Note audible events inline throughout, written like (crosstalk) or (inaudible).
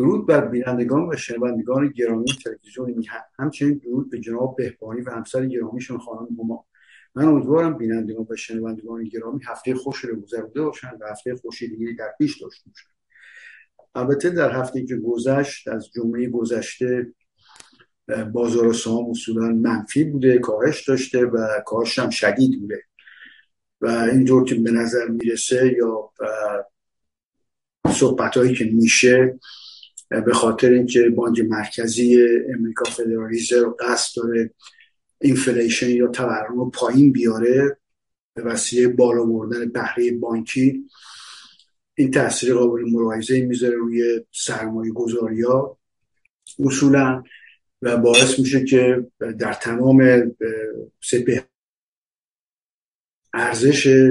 درود بر بینندگان و شنوندگان گرامی تلویزیون میهن همچنین درود به جناب بهبانی و همسر گرامیشون خانم هما. من امیدوارم بینندگان و شنوندگان گرامی هفته خوش رو گذرونده باشن و هفته خوشی دیگه در پیش داشته باشن. البته در هفته که گذشت از جمعه گذشته بازار سهام اصولا منفی بوده کاهش داشته و کاهش هم شدید بوده. و اینجور که به نظر می‌رسه یا صحبت هایی که میشه به خاطر اینکه بانک مرکزی امریکا Federal Reserve قصد داره inflation یا تورم رو پایین بیاره به وسیله بالا بردن بهره بانکی این تاثیر قابل ملاحظه می‌ذاره روی سرمایه گذاری ها اصولا و باعث میشه که در تمام سپه ارزش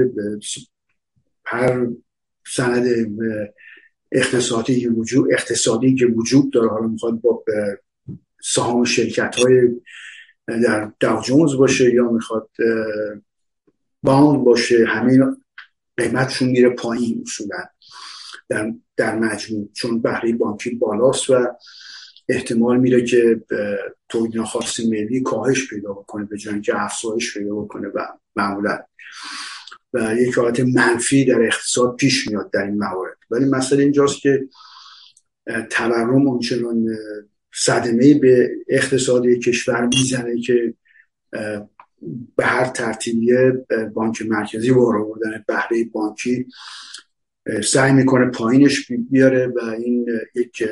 هر سند اقتصادی که وجود اقتصادی که وجود داره. حالا می‌خواد با سهام شرکت های در داو جونز باشه یا می‌خواد باند باشه همین قیمتشون میره پایین اصولا در, در مجموع. چون بهره بانکی بالاست و احتمال میره که تولید ناخواسته ملی کاهش پیدا بکنه به جای که افزایش پیدا بکنه و معمولا و یک حالت منفی در اقتصاد پیش میاد در این موارد. ولی مسئله اینجاست که تورم اونچنان صدمه به اقتصادی کشور می‌زنه که به هر ترتیبی بانک مرکزی بار آوردن بهره بانکی سعی می‌کنه پایینش بیاره و این یک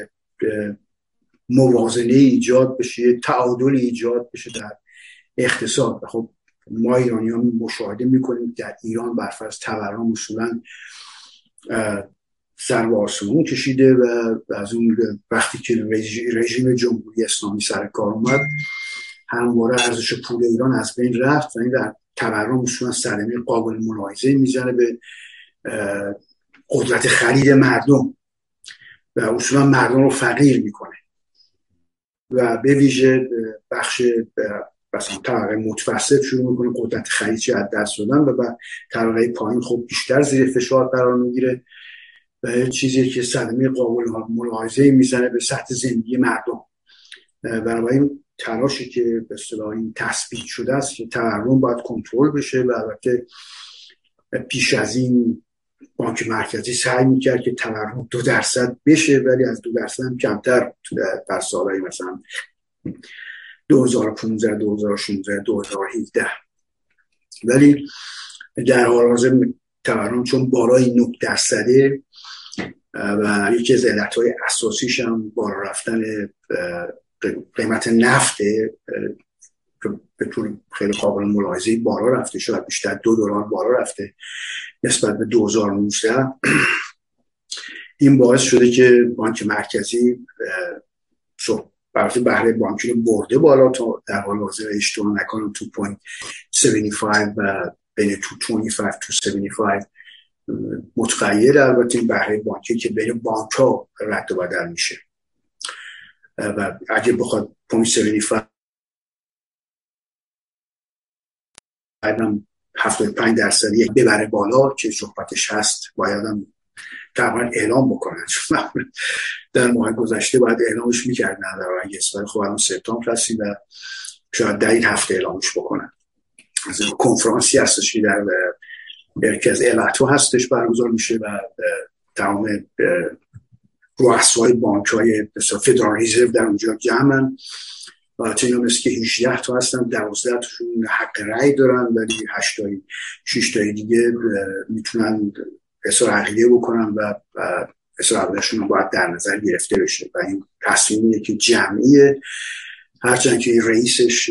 موازنه ایجاد بشه تعادل ایجاد بشه در اقتصاد. خب ما ایرانی ها مشاهده می‌کنیم در ایران برفرض تورم اصولا سر و آسمون کشیده و از اون وقتی که رژیم جمهوری اسلامی سر کار اومد همواره ارزش پول ایران از بین رفت و این در تورم اصولا سرمی قابل ملاحظه می‌زنه به قدرت خرید مردم و اصولا مردم رو فقیر می‌کنه و به ویژه بخش مثلا طبقه متوسط شروع می‌کنه قدرت خریدی از دست دادن و بعد طبقه پایین خب بیشتر زیر فشار قرار می‌گیره. و چیزی که صدمه قابل ملاحظه می‌زنه به سطح زندگی مردم. بنابراین تلاشی که به اصطلاح این تثبیت شده است که تورم باید کنترل بشه و البته پیش از این بانک مرکزی سعی می‌کرد که تورم دو درصد بشه ولی از دو درصد هم کمتر در سالهای مثلا 2015 2016 2017 ولی در حال حاضر تورم چون بالای 9 درصده و یکی از علتهای اساسیش هم بالا رفتن قیمت نفته به طور خیلی قابل ملاحظه بالا رفته شاید بیشتر دو دلار بالا رفته نسبت به 2019 این باعث شده که بانک مرکزی برای بهره بانکی رو برده بالا تا در حال حاضر اشتباه نکنم 2.75 و بین 2.25 تو 75 متغیر البته این بهره بانکی که بین بانک ها رد و بدل میشه. و اگه بخواد 0.75 بعدم 75 درصد یک ببره بالا که صحبتش هست باید هم تقریبا اعلام بکنن. (laughs) در ماه گذشته باید اعلامش می‌کردن در رنگ اسفر خب الان سپتامبر هستیم و شاید در این هفته اعلامش بکنن. از این کنفرانسی هستش که در از علتو هستش برگزار میشه و تمام رؤسای بانک های فدرال ریزرو در اونجا جمعن و اینا مثل که 18 تا هستن 12 تاشون حق رأی دارن ولی 8 تایی 6 تایی دیگه می‌تونن اصرار عقیده بکنن و اصرار عقیدهشون باید در نظر گرفته بشه. و این تصمیمیه که جمعیه هرچند که رئیسش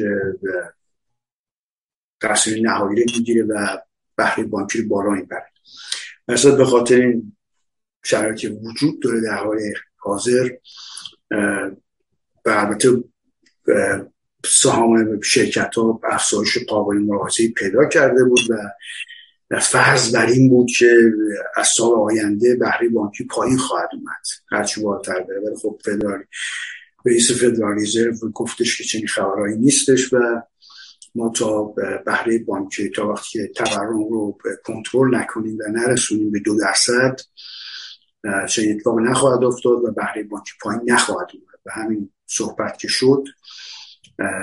تصمیم نهایی می‌گیره و بهره بانکی بالا می‌بره. مثلا به خاطر این شرایطی وجود داره در حال حاضر و البته سهام شرکت ها افزایش قابل ملاحظه پیدا کرده بود و فرض بر این بود که از سال آینده بهره بانکی پایین خواهد اومد. هرچی بالاتر بره. ولی خب فدرالی رئیس فدرال رزرو گفتش که چنین خبرهایی نیستش و ما تا بهره بانکی تا وقتی که تورم رو کنترل نکنیم و نرسونیم به دو درصد چنین اتفاق نخواهد افتاد و بهره بانکی پایین نخواهد اومد. و همین صحبت که شد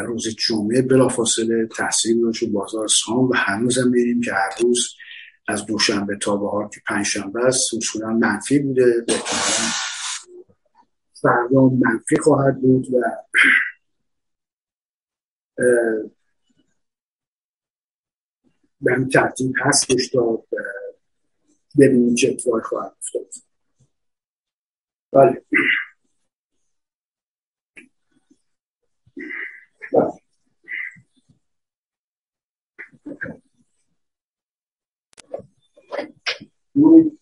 روز جمعه بلافاصله تاثیر گذاشت بازار سهام و هنوزم میریم که هر روز از دوشنبه تا بهار که پنجشنبه است اصولا منفی بوده. فردا منفی خواهد بود و به این ترتیب هستش تا ببینیم چه اتفاقی خواهد افتاد. بله. Thank you.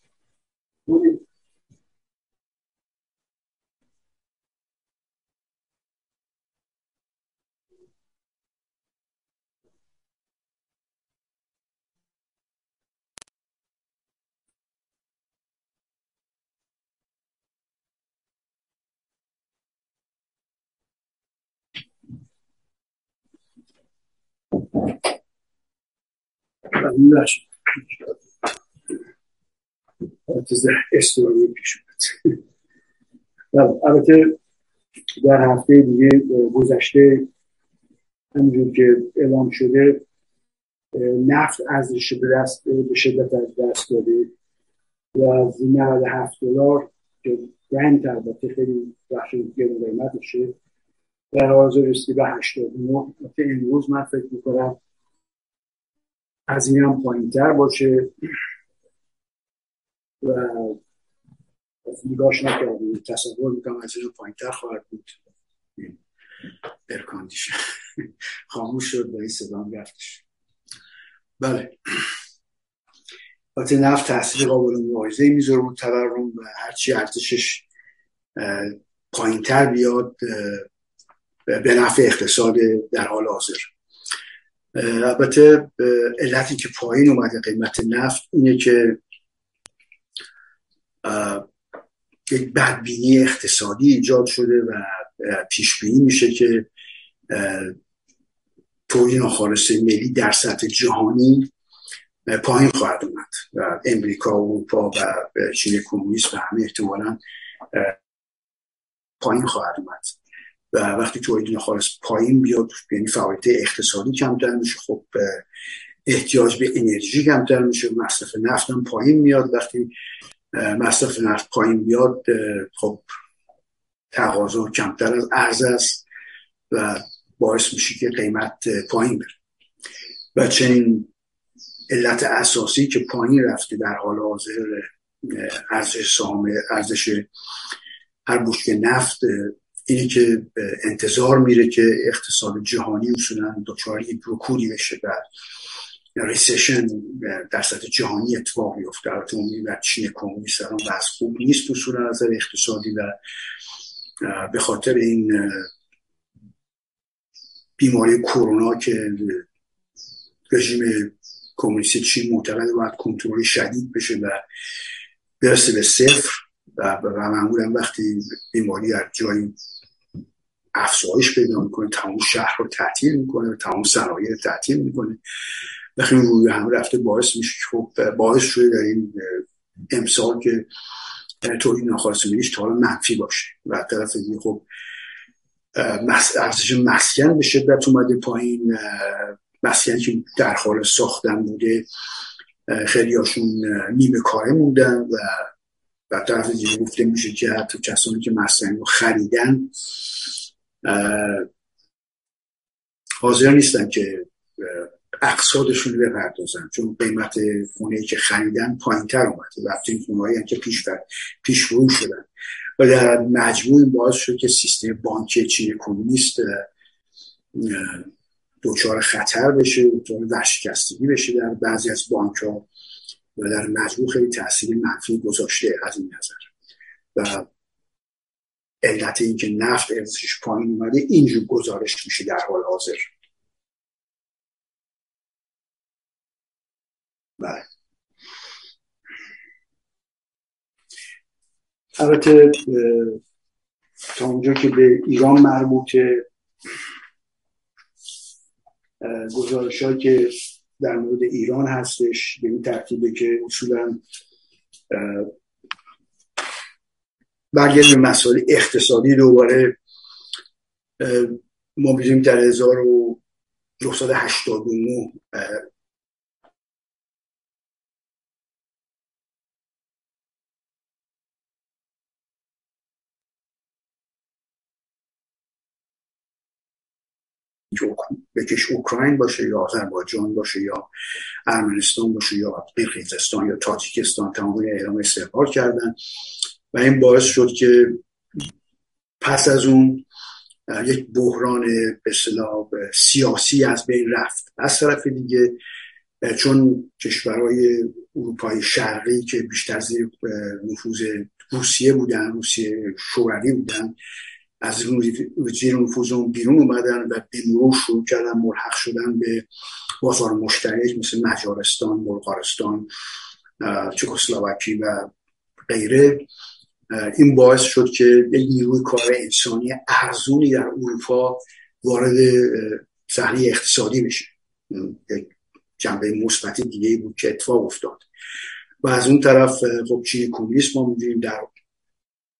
استوری پیش البته در هفته دیگه گذشته همینجور که اعلام شده نفت ارزش به دست به شدت از دست داده و از 97 دلار که رنگ البته خیلی بخش گرون قیمت میشه در حاضر رسیده به 89 که امروز من فکر می‌کنم از این هم پایین تر باشه. و نگاش نکردیم. تصور می‌کنم از این پایین تر خواهد بود. برکاندیشن خاموش شد با این صدام گفتش بله. وقتی نفت تحصیل قابل ملاحظه می‌ذاره رو تورم و هرچی ارزشش پایین تر بیاد به نفع اقتصاد در حال حاضر. البته علتی که پایین اومده قیمت نفت اینه که یک بدبینی اقتصادی ایجاد شده و پیش بینی میشه که تولید ناخالص ملی در سطح جهانی پایین خواهد اومد و امریکا و اروپا و چین کمونیست و همه احتمالا پایین خواهد اومد. وقتی تولید ناخالص پایین بیاد یعنی فعالیت اقتصادی کمتر میشه خب احتیاج به انرژی کمتر میشه مصرف نفت هم پایین میاد. وقتی مصرف نفت پایین بیاد خب تقاضا کمتر از عرض است و باعث میشه که قیمت پایین بره. و چنین علت اساسی که پایین رفته در حال حاضر ارزش سهام ارزش هر بشکه نفت اینه که انتظار میره که اقتصاد جهانی اصولا دچار یک رکودی بشه و ریسیشن در سطح جهانی اتفاق بیفته. البته و چین کمونیست الان وضع خوب نیست اصولا نظر اقتصادی و به خاطر این بیماری کرونا که رژیم کمونیست چین معتقد باید کنترل شدید بشه و برسه به صفر و معمولا وقتی بیماری از جایی افزایش پیدا می‌کنه تمام شهر رو تعطیل می‌کنه تمام صنایع رو تعطیل می‌کنه. وقتی روی هم رفته باعث میشه خب باعث شده در این امسال که تولید ناخالص ملیش تا حالا منفی باشه و طرف دیگه خب ارزش مسکن به شدت اومده پایین. مسکن که در حال ساختن بوده. خیلی هاشون نیمه کاره موندن و و طرف دیگه گفته میشه که حتی کسانی که مسکن رو خریدن حاضر نیستن که اقصادشون رو بپردازن. چون قیمت خونه که خریدن پایین تر اومده و این خونه که پیش, پیش رو شدن. و در مجموع باعث شد که سیستم بانکی چین کمونیست دچار خطر بشه دچار ورشکستگی بشه در بعضی از بانک ها و در مجموع خیلی تاثیر منفی گذاشته از این نظر. و علت اینکه نفت ارزشش پایین اومده اینجور گزارش میشه در حال حاضر. بله. البته تا اونجا که به ایران مربوطه گزارش که در مورد ایران هستش به این ترتیبه که اصولا برگرد به مسائل اقتصادی دوباره. ما بیدیم در 1989 بکش اوکراین باشه یا آذربایجان باشه یا ارمنستان باشه یا قرقیزستان یا تاجیکستان تمامی اعلام استقلال کردن. و این باعث شد که پس از اون یک بحران به سیاسی از بین رفت. از طرف دیگه چون کشورهای اروپای شرقی که بیشتر زیر نفوذ روسیه بودن روسیه شوروی بودن از زیر نفوذ اون بیرون اومدن و به مرور شروع کردن ملحق شدن به بازار مشترک مثل مجارستان بلغارستان چکسلواکی و غیره. این باعث شد که یک نیروی کار انسانی ارزونی در اروپا وارد صحنه اقتصادی بشه. یک جنبه مثبت دیگه بود که اتفاق افتاد. و از اون طرف خب چین کمونیسم ما می‌دونیم در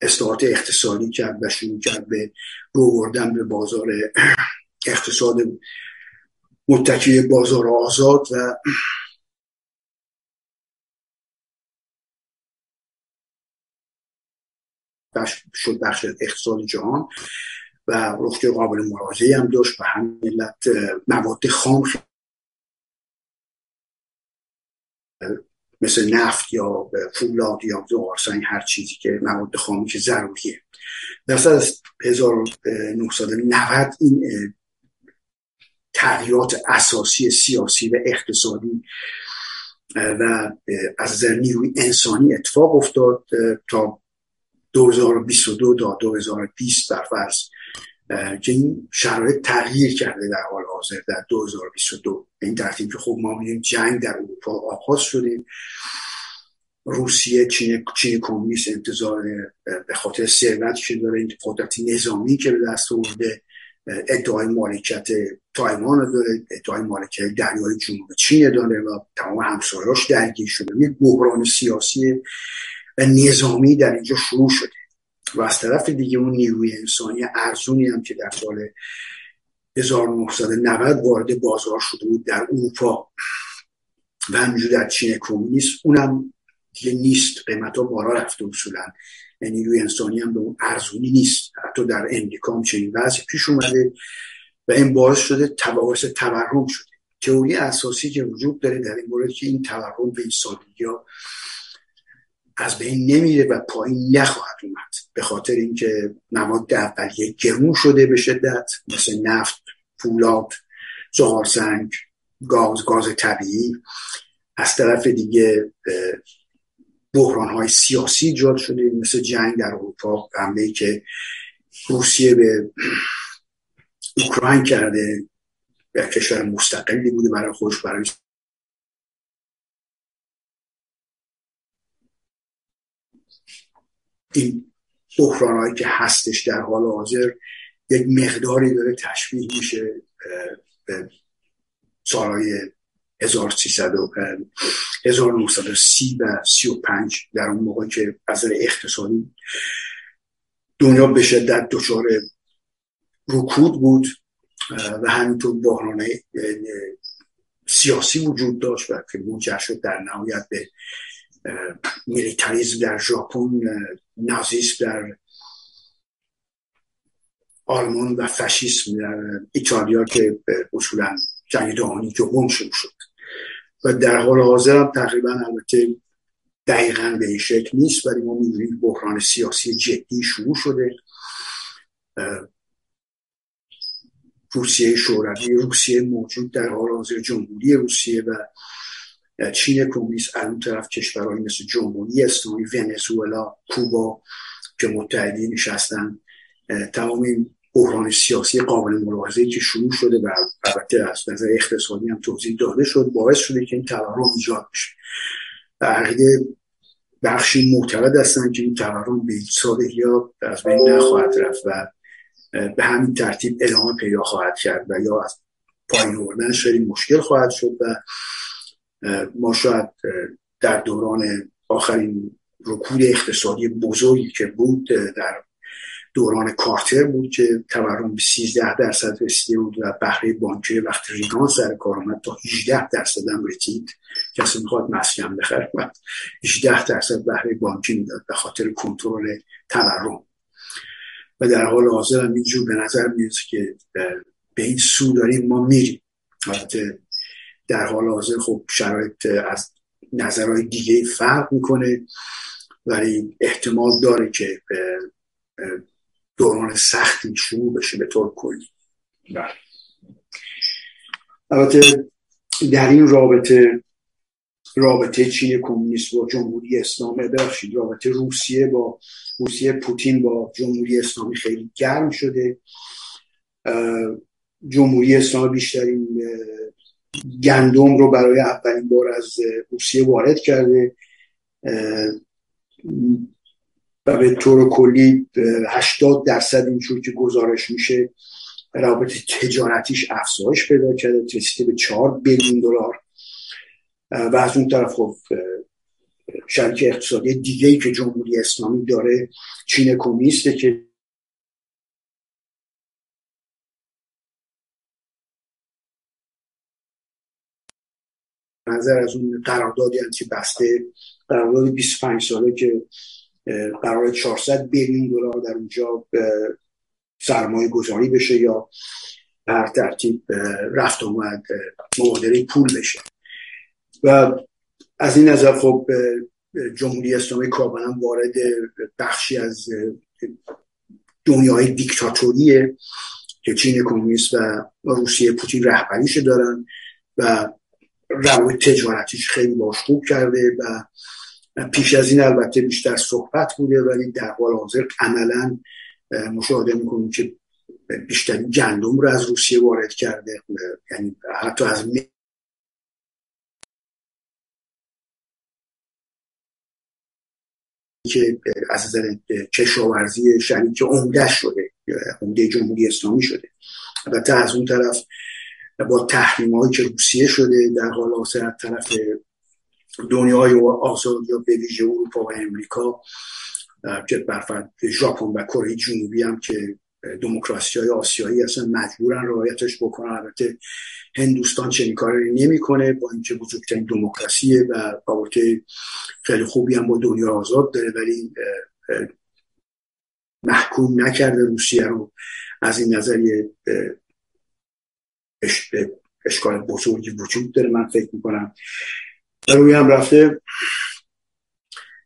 اصلاحات اقتصادی کرد و شروع کرد به رو به بازار اقتصاد متکی بازار آزاد و شد بخش اقتصاد جهان و رشد قابل ملاحظه هم داشت و هم ملت مواد خام مثل نفت یا فولاد یا زغالسنگ هر چیزی که مواد خامی که ضروریه. در از 1990 این تغییرات اساسی سیاسی و اقتصادی و از نیروی انسانی اتفاق افتاد تا 2022 تا 2020 در فرض که این شرایط تغییر کرده در حال حاضر در 2022 این ترتیب که خب ما میدیم جنگ در اروپا آغاز شده. روسیه چین چین کمونیست انتظار به خاطر ثروتی که داره این قدرت نظامی که به دست آورده ادعای مالکیت تایوان داره ادعای مالکیت دریای جنوب چین داره و تمام همسایاش درگیر شده. یک بحران سیاسی نظامی در اینجا شروع شده. و از طرف دیگه اون نیروی انسانی ارزونی هم که در سال 1990 وارد بازار شده بود در اروپا و همینجور در چین کمونیست اونم دیگه نیست. قیمت ها بالا رفته اصولا. نیروی انسانی هم به اون ارزونی نیست. حتی در امریکا هم چنین وضعی پیش اومده و این باعث شده باعث تورم شده. تئوری اساسی که وجود داره در این مورد که این تورم به این سادگی از بین نمیره و پایین نخواهد اومد. به خاطر اینکه مواد اولیه گرون شده به شدت مثل نفت فولاد زغالسنگ گاز گاز طبیعی. از طرف دیگه بحران های سیاسی ایجاد شده مثل جنگ در اروپا حمله که روسیه به اوکراین کرده به کشور مستقلی بوده برای خودش برای این بحران که هستش در حال حاضر یک مقداری داره تشبیه میشه به سالهای 1300 و 1930 و 35 در اون موقع که از اقتصادی دنیا به شدت دچار رکود بود و همینطور بحران سیاسی وجود داشت و که منجر شد در نهایت به میلیتاریزم در ژاپن نازیسم در آلمان و فشیسم در ایتالیا که اصولا جنگ جهانی دوم شروع شد. و در حال حاضر هم تقریبا البته دقیقا به این شکل نیست ولی ما می‌بینیم بحران سیاسی جدی شروع شده. روسیه شوروی روسیه موجود در حال حاضر جمهوری روسیه و چین کمونیست از اون طرف کشورهایی مثل جمهوری اسلامی ونزوئلا کوبا که متحدی نشستن تمام این بحران سیاسی قابل ملاحظه که شروع شده و البته از نظر اقتصادی هم توضیح داده شد باعث شده که این تورم ایجاد بشه. عقیده بخشی معتقد هستن که این تورم به ساده یا از بین نخواهد رفت و به همین ترتیب ادامه پیدا خواهد کرد و یا از پایین آوردنش خیلی مشکل خواهد شد و ما شاید در دوران آخرین رکود اقتصادی بزرگی که بود در دوران کارتر بود که تورم به 13 درصد رسیده بود و بهره بانکی وقت ریگان سر کار آمد تا 18 درصد هم رسید. کسی می‌خواد مسکن بخره و 18 درصد بهره بانکی می‌داد به خاطر کنترل تورم. و در حال حاضر هم اینجور به نظر میاد که به این سو داریم ما میریم. البته در حال حاضر خب شرایط از نظرهای دیگه فرق می‌کنه ولی احتمال داره که دوران سختی شروع بشه به طور کلی بله. البته در این رابطه رابطه چین کمونیست با جمهوری اسلامی ببخشید رابطه روسیه با روسیه پوتین با جمهوری اسلامی خیلی گرم شده جمهوری اسلامی بیشترین گندم رو برای اولین بار از روسیه وارد کرده و به طور کلی 80 درصد اینجور که گزارش میشه رابطه تجارتیش افزایش پیدا کرده رسیده به 4 بیلیون دلار. و از اون طرف خب شریک اقتصادی دیگه که جمهوری اسلامی داره چین کمونیسته که نظر از اون قراردادی که بسته قرارداد 25 ساله که قرار 400 بیلیون دلار در اونجا سرمایه گذاری بشه یا هر ترتیب رفت آمد مبادله پول بشه. و از این نظر خب جمهوری اسلامی کاملا وارد بخشی از دنیای دیکتاتوریه که چین کمونیست و روسیه پوتین رهبریش دارن و روابط تجارتیش خیلی باش خوب کرده و پیش از این البته بیشتر صحبت بوده ولی در حال حاضر عملا مشاهده می‌کنیم که بیشتری گندم رو از روسیه وارد کرده یعنی حتی از که از نظر کشاورزی شریک عمده شده عمده جمهوری اسلامی شده. البته از اون طرف با تحریم هایی که روسیه شده در حال حاضر از طرف دنیای آزاد یا به ویژه اروپا و امریکا که برفرد ژاپن و کره جنوبی هم که دموکراسی های آسیایی اصلا مجبورن رعایتش بکنن. البته هندوستان چنین کاری نمی‌کنه با اینکه بزرگترین دموکراسیه و رابطه خیلی خوبی هم با دنیا آزاد داره ولی محکوم نکرده روسیه رو. از این نظریه اشکال بزرگی وجود داره من فکر می‌کنم. و روی هم رفته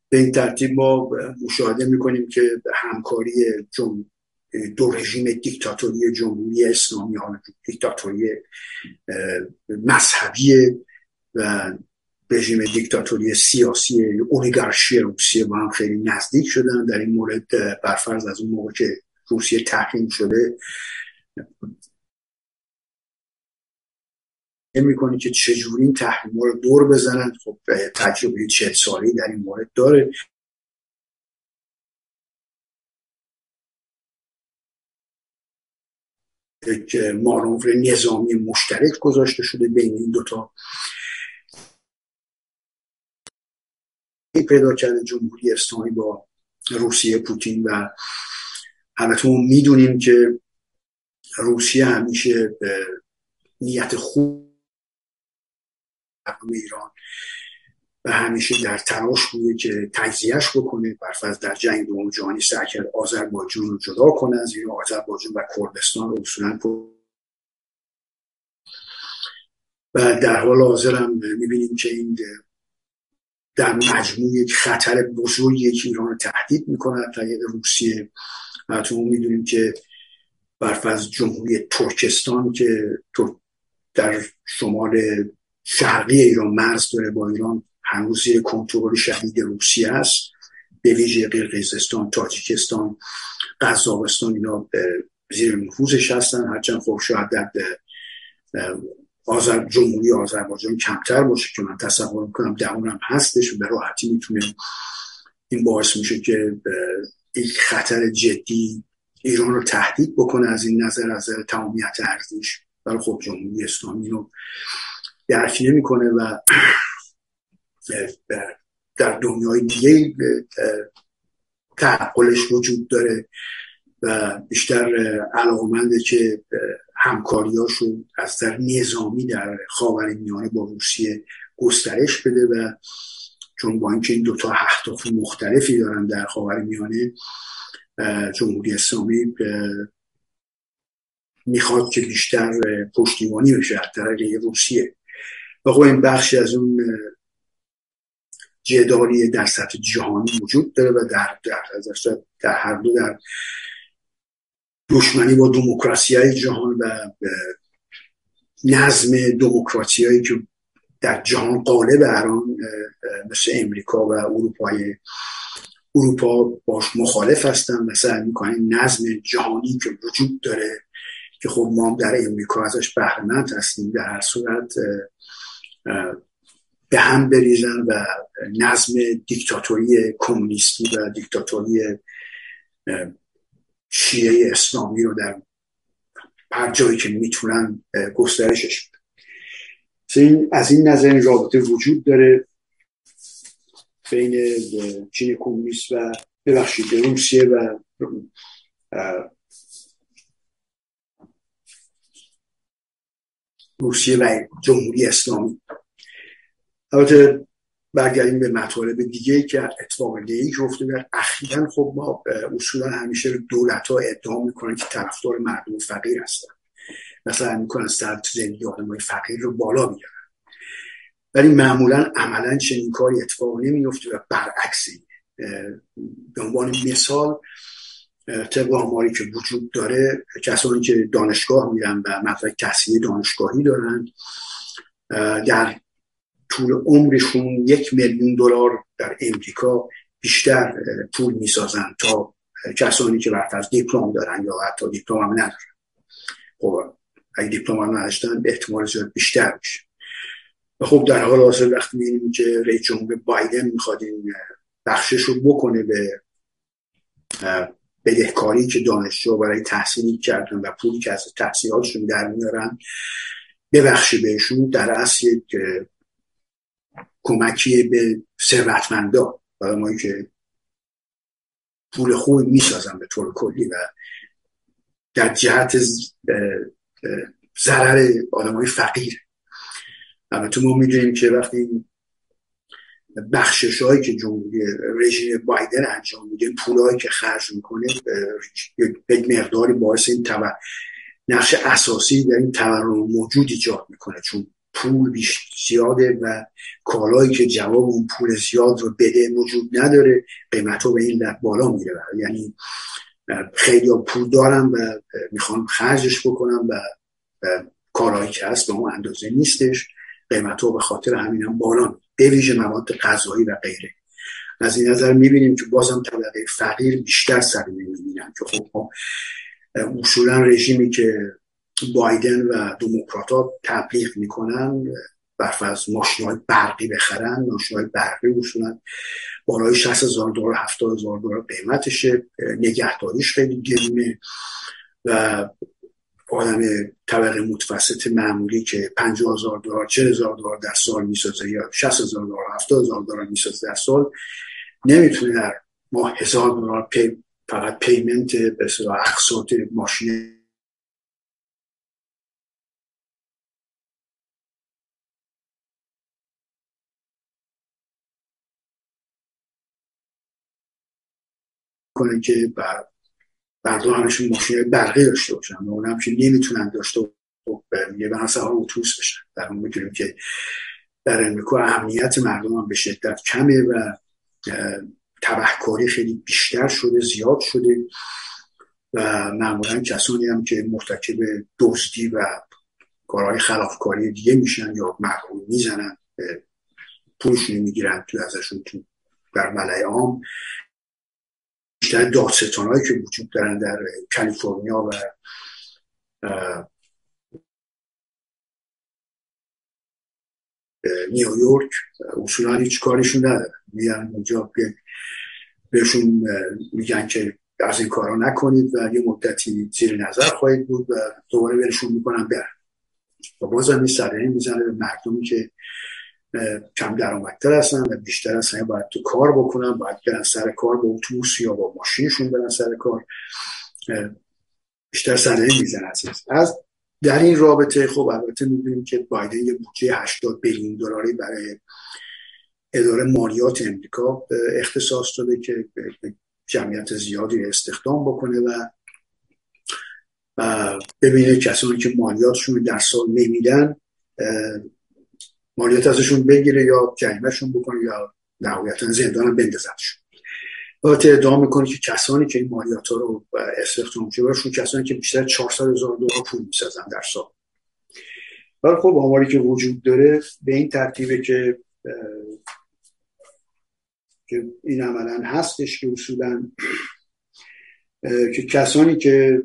به این ترتیب ما مشاهده می‌کنیم که همکاری جم... دو رژیم دیکتاتوری جمهوری اسلامی ها دیکتاتوری مذهبی و رژیم دیکتاتوری سیاسی اولیگارشی روسیه با هم خیلی نزدیک شدن. در این مورد برفرض از اون موقع که روسیه تحریم شده می‌کنی که چجوری این تحریم رو دور بزنن؟ خب تجربه چه سالی در این مورد داره. یک مانور نظامی مشترک گذاشته شده بین این دوتا پیدا کرده جمهوری اسلامی با روسیه پوتین و البته ما می‌دونیم که روسیه همیشه نیت خوب مردم ایران. و همیشه در تلاش بوده که تجزیهش بکنه برفرض در جنگ دوم جهانی سعی کرد آذربایجان رو جدا کنه از این آذربایجان و کردستان رو اصولا و در حال حاضر هم می‌بینیم که این در مجموع یک خطر بزرگی که ایران رو تهدید می‌کنه تایید روسیه و تو می‌دونیم که برفرض جمهوری ترکستان که در شمال شرقی ایران مرز داره با ایران هنوز زیر کنترل شدید روسیه است. به ویژه قرقیزستان تاجیکستان قزاقستان اینا زیر نفوذش هستن. هرچند خب شاید در جمهوری آذربایجان کمتر باشه که من تصور می‌کنم درونم هستش و به راحتی می‌تونه این باعث میشه که یک خطر جدی ایران رو تهدید بکنه از این نظر از تمامیت ارزش. ولی خب جمهوری اسلامی رو درک نمی‌کنه و در دنیای دیگه تعقلش وجود داره و بیشتر علاقمنده که همکاریاشو از در نظامی در خاور میانه با روسیه گسترش بده و چون با اینکه این دوتا اهداف مختلفی دارن در خاور میانه جمهوری اسلامی می‌خواد که بیشتر پشتیبانی بشه از طریق روسیه. و خب این بخشی از اون جدالی در سطح جهانی وجود داره و در, در, در هر دو در دشمنی با دموکراسی های جهان و نظم دموکراسی هایی که در جهان قالب الان مثل امریکا و اروپای اروپا باش مخالف هستن و سعی نظم جهانی که وجود داره که خب ما در امریکا ازش بهرمند هستیم در هر صورت به هم بریزن و نظم دیکتاتوری کمونیستی و دیکتاتوری شیعه اسلامی رو در هر جایی که می‌تونن گسترشش بدن. از این نظر این رابطه وجود داره بین چین کمونیست و ببخشید روسیه و روسیه و جمهوری اسلامی. البته برگردیم به مطالب دیگه که اتفاق دیگه که افتاده اخیرا خب ما اصولا همیشه دولت ها ادعا می‌کنن که طرفدار مردم فقیر هستن. مثلا می‌کنن سرد زندگی آدمای فقیر رو بالا میارن ولی معمولا عملا چنین کاری اتفاق نمیفته و برعکس به عنوان مثال طبق آماری که وجود داره کسانی که دانشگاه میرن و مدرک تحصیلی دانشگاهی دارن در طول عمرشون یک میلیون دلار در امریکا بیشتر پول می‌سازن تا کسانی که از دیپلم دارن یا حتی دیپلم هم ندارن. خب اگه دیپلم هم نداشتن احتمال زیاد بیشتر میشه. خب در حال حاضر وقتی می‌بینیم که رئیس جمهور بایدن می‌خواد این بخشش رو بکنه به بدهکاری که دانشجو برای تحصیلی کردن و پولی که از تحصیلاتشون در میارن ببخشه بهشون در اصل یک کمکی به ثروتمندا. برای که پول خوبی می‌سازن به طور کلی و در جهت ضرر آدمای فقیر. البته ما می‌دونیم که وقتی بخشش هایی که جمهوری رژیم بایدن انجام میده پولهایی که خرج می‌کنه یک مقداری باعث این نقش اساسی در این تورم موجود ایجاد می‌کنه. چون پول بیش زیاده و کالایی که جواب اون پول زیاد رو بده وجود نداره قیمت ها به این بالا میره. یعنی خیلی پول دارن و می‌خوان خرجش بکنم و کارهایی که هست به اون اندازه نیستش. قیمت ها به خاطر همین هم بالا به ویژه مواد غذایی و غیره. از این نظر می‌بینیم که بازم طبقه فقیر بیشتر سر می‌بینن که خب اصولا رژیمی که بایدن و دموکرات ها تبلیغ می‌کنن برف از ماشین های برقی بخرن ماشین های برقی اصولا بالای 60 هزار دلار 70 هزار دلار قیمتشه. نگهداریش خیلی گرونه و آدم طبقه متوسط معمولی که 50 هزار دلار 40 هزار دلار در سال می‌سازه یا 60 هزار دلار 70 هزار دلار می‌سازه در سال نمی‌تونه در ماه هزار دلار پی فقط پیمنت به اقساط ماشین کنن که مردم همشون ماشین برقی داشته باشن و اون هم نمی‌تونن داشته یه بحث ها اتوبوس بشن در اون می‌دونیم که در امریکا اهمیت مردم هم به شدت کمه و تبهکاری خیلی بیشتر شده زیاد شده و معمولا کسانی هم که مرتکب دزدی و کارهای خلافکاری دیگه میشن یا مردم می‌زنن پولشون می‌گیرن تو ازشون تو در ملای عام. بیشتر دادستان هایی که وجود دارن در کالیفرنیا و نیویورک اصولا هیچ کارشون ندارن. میان اونجا بهشون میگن که از این کارا نکنید و یه مدتی زیر نظر خواهید بود و دوباره برشون می‌کنن برن. و بازم این سرعی می‌زنه به مردمی که کم درآمدتر هستن و بیشتر هستن باید تو کار بکنن باید برن سر کار با اتوبوس یا با ماشینشون برن سر کار. بیشتر سرعی میزن از در این رابطه خب البته می‌دونیم که بایدن یه بودجه 80 بیلیون دلاری برای اداره مالیات امریکا اختصاص داده که جمعیت زیادی استخدام بکنه و ببینه کسانی که مالیاتشون در سال نمیدن مالیات ازشون بگیره یا جریمهشون بکنه یا نهایتا زندان بندازدشون البته ادعا می‌کنه که کسانی که این مالیات ها رو استخدام کسانی که بیشتر 400 هزار دلار پول می‌سازن در سال. ولی خب آماری که وجود داره به این ترتیبه که که این عملا هستش که اصولا که کسانی که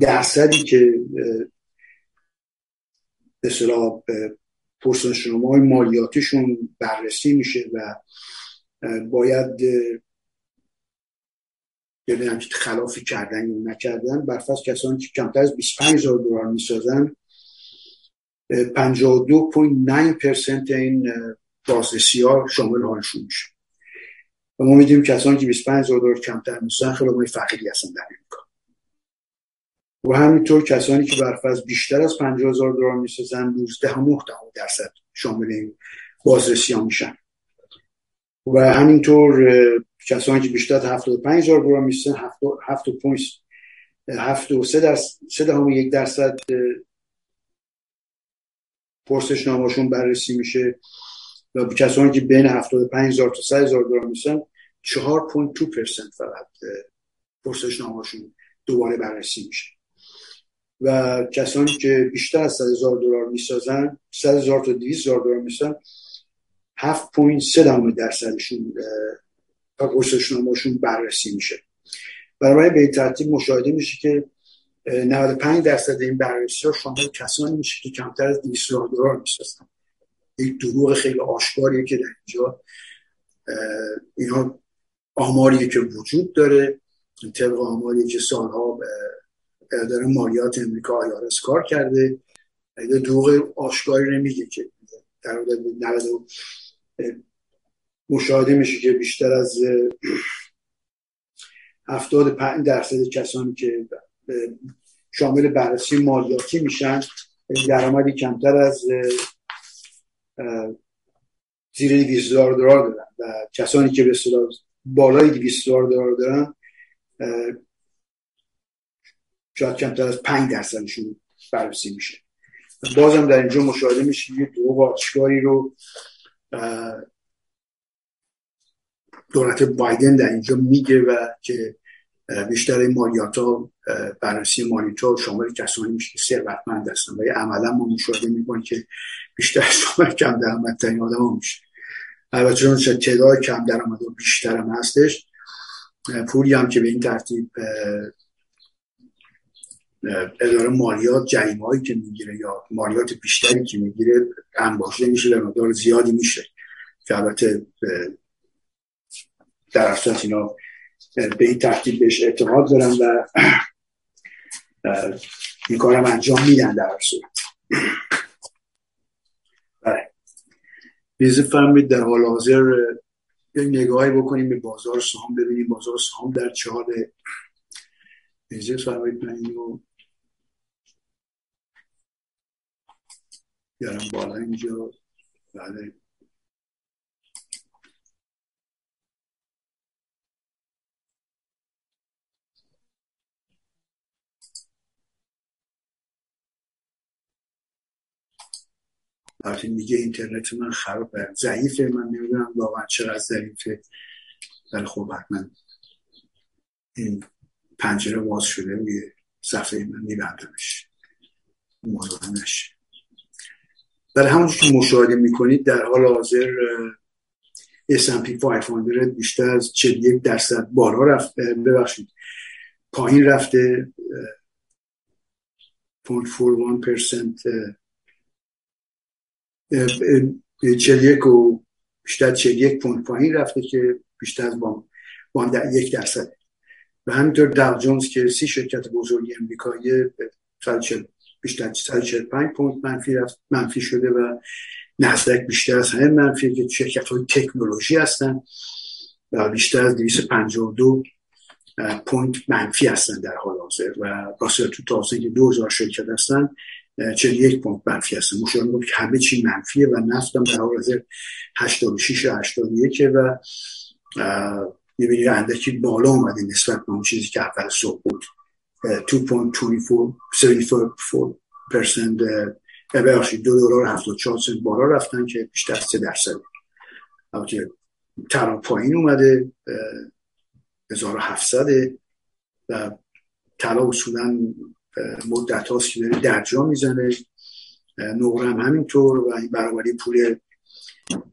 درصدی که به صلاح پرسنشنامه های مالیاتیشون بررسی میشه و باید ببینم که خلافی کردن یا نکردن. برفرض کسانی که کمتر از 25 هزار دلار می‌سازن 52.9 این بازرسی ها شامل حالشون میشه. و ما می‌دونیم کسانی که 25 هزار دلار کمتر می‌سازن خیلی فقیری هستن در امریکا. و همینطور کسانی که برفرض بیشتر از 50 هزار دلار می‌سازن 19 درصد شامل این بازرسی ها میشن. و همینطور کسانی که بیشتر از 75 هزار دلار میسن 7 7 و 3 درصد 3 یک درصد پرسش نامشون بررسی میشه. و کسانی که بین 75 هزار تا 100 هزار دلار میسن 4.2 فقط پرسش نامشون دوباره بررسی میشه. و کسانی که بیشتر از 100 هزار دلار می‌سازن 100 هزار تا 200 هزار دلار می‌سازن 7.3 درصدشون پرسشنامهشون بررسی میشه. برای به ترتیب مشاهده میشه که 95 درصد این بررسی ها شامل کسانی میشه که کمتر از 200 دلار می‌سازن. یک دروغ خیلی آشکاریه که در اینجا اینا آماریه که وجود داره. طبق آماری که سالها اداره مالیات امریکا آیارس کار کرده. دروغ آشکاری نمیگه که در مشاهده میشه که بیشتر از 75 درصد کسانی که شامل بررسی مالیاتی میشن درآمدی کمتر از زیر 200 دلار دارن. و کسانی که به بالای 200 دلار دارن شاید کمتر از 5 درصدشون بررسی میشه. بازم در اینجا مشاهده میشه یه دو آشکاری رو دولت بایدن در اینجا میگه و که بیشتر مالیات ها بررسی مالیات ها شامل کسانی میشه که ثروتمند هستن. و عملا ما مشاهده می‌کنیم که بیشتر شامل کم درآمدترین آدم ها میشه. البته چون تعداد کم درآمد بیشتر هم هستش پولی هم که به این ترتیب اداره مالیات جریمه هایی که می‌گیره یا مالیات بیشتری که می‌گیره انباشته میشه به مقدار زیادی میشه که البته در اساس اینا به این ترتیب بهش اعتماد دارن و این کارم انجام میدن در صورت. بله. بیزه فهمید در حال حاضر یک نگاهی بکنیم به بازار سهام ببینیم بازار سهام در چه بیزه فهمید من اینو بیارم بالا اینجا. بله. وقتی میگه اینترنت من خرابه. ضعیفه من نمی‌دونم واقعا چقدر ضعیفه. ولی خب حتما این پنجره باز شده روی صفحه من میبندمش. برای همونجور که مشاهده می‌کنید در حال حاضر S&P 500 بیشتر از 41 درصد بالا رفت ببخشید پایین رفته. 0.41 41 و بیشتر 41 پوند پایین رفته که بیشتر از بان بان در یک درصد. و همینطور داو جونز که سی شرکت بزرگی امریکایی بیشتر 145 پوند منفی رفت منفی شده و نزدک بیشتر از همه منفی که شرکت های تکنولوژی هستن و بیشتر از 252 پوینت منفی هستن در حال حاضر و واسه تو تازه که 2000 شرکت هستن یک پوینت منفی هستن. مشاهده میگم که همه چی منفیه و نفت هم در حال حاضر 86 و 81 و می‌بینی اندکی بالا اومده نسبت به اون چیزی که اول صبح بود. 2.24 درصد ببخشید دو دلار 74 سنت بالا رفتن که بیشتر از 3 درصد. البته ترا پایین اومده 1700 و طلا اصولا مدت هاست که داره درجا می‌زنه. نقرم همینطور و این برابری پول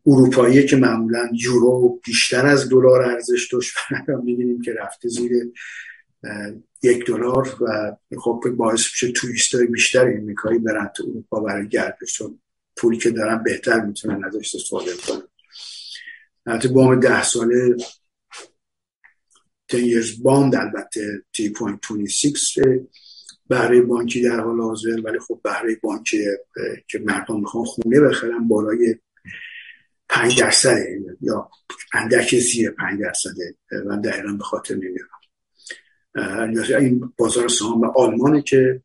اروپایی که معمولا یورو بیشتر از دلار ارزش داشت. (laughs) می‌بینیم که رفته زیر یک دلار و خب باعث میشه توریست های بیشتر امریکایی برن تو اروپا برای گردش چون پولی که دارن بهتر می‌تونن ازش استفاده کنن. حتی بام ده ساله 10 years bond البته 3.26 بهره بانکی در حال حاضر ولی خب بهره بانکی که مردم می‌خوان خونه بخرن بالای 5 درصد یا اندک زیر 5 درصده من دقیقا به خاطر نمیارم این بازار سهام آلمانه که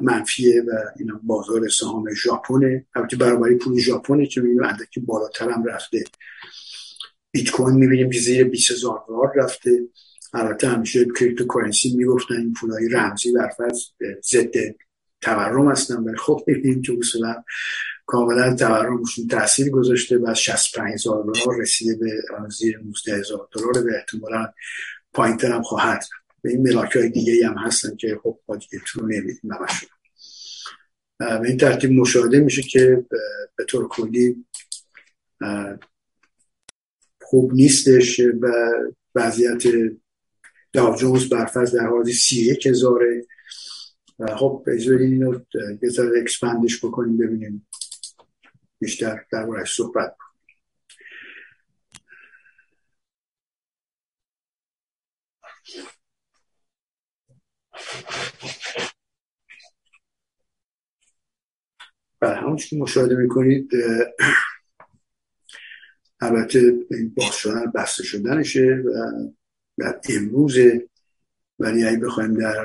منفیه و این بازار سهام ژاپنه. البته برابری پول ژاپنه که می‌بینیم اندکی بالاتر هم رفته. بیت کوین می‌بینیم که زیر 20 هزار دلار رفته. البته همیشه cryptocurrency می‌گفتن این پولای رمزی برفرض ضد تورم هستن. ولی خب می‌بینیم که اصولا کاملا تورمشون تاثیر گذاشته و 65 هزار دلار رسیده به زیر 19 هزار دلار. به احتمالا پایین هم خواهد به این ملاک های دیگه هم هستن که خب با دیگه تو نمیدیم به این ترتیب مشاهده میشه که به طور کلی خوب نیستش و وضعیت داو جونز برفرض در حال سی یک هزاره. و خب بذارین اینو یه ذره اکسپندش بکنیم ببینیم بیشتر در صحبت بله همونش که مشاهده می‌کنید البته این باز شدن بسته شدنشه و امروز ولی اگه بخوایم در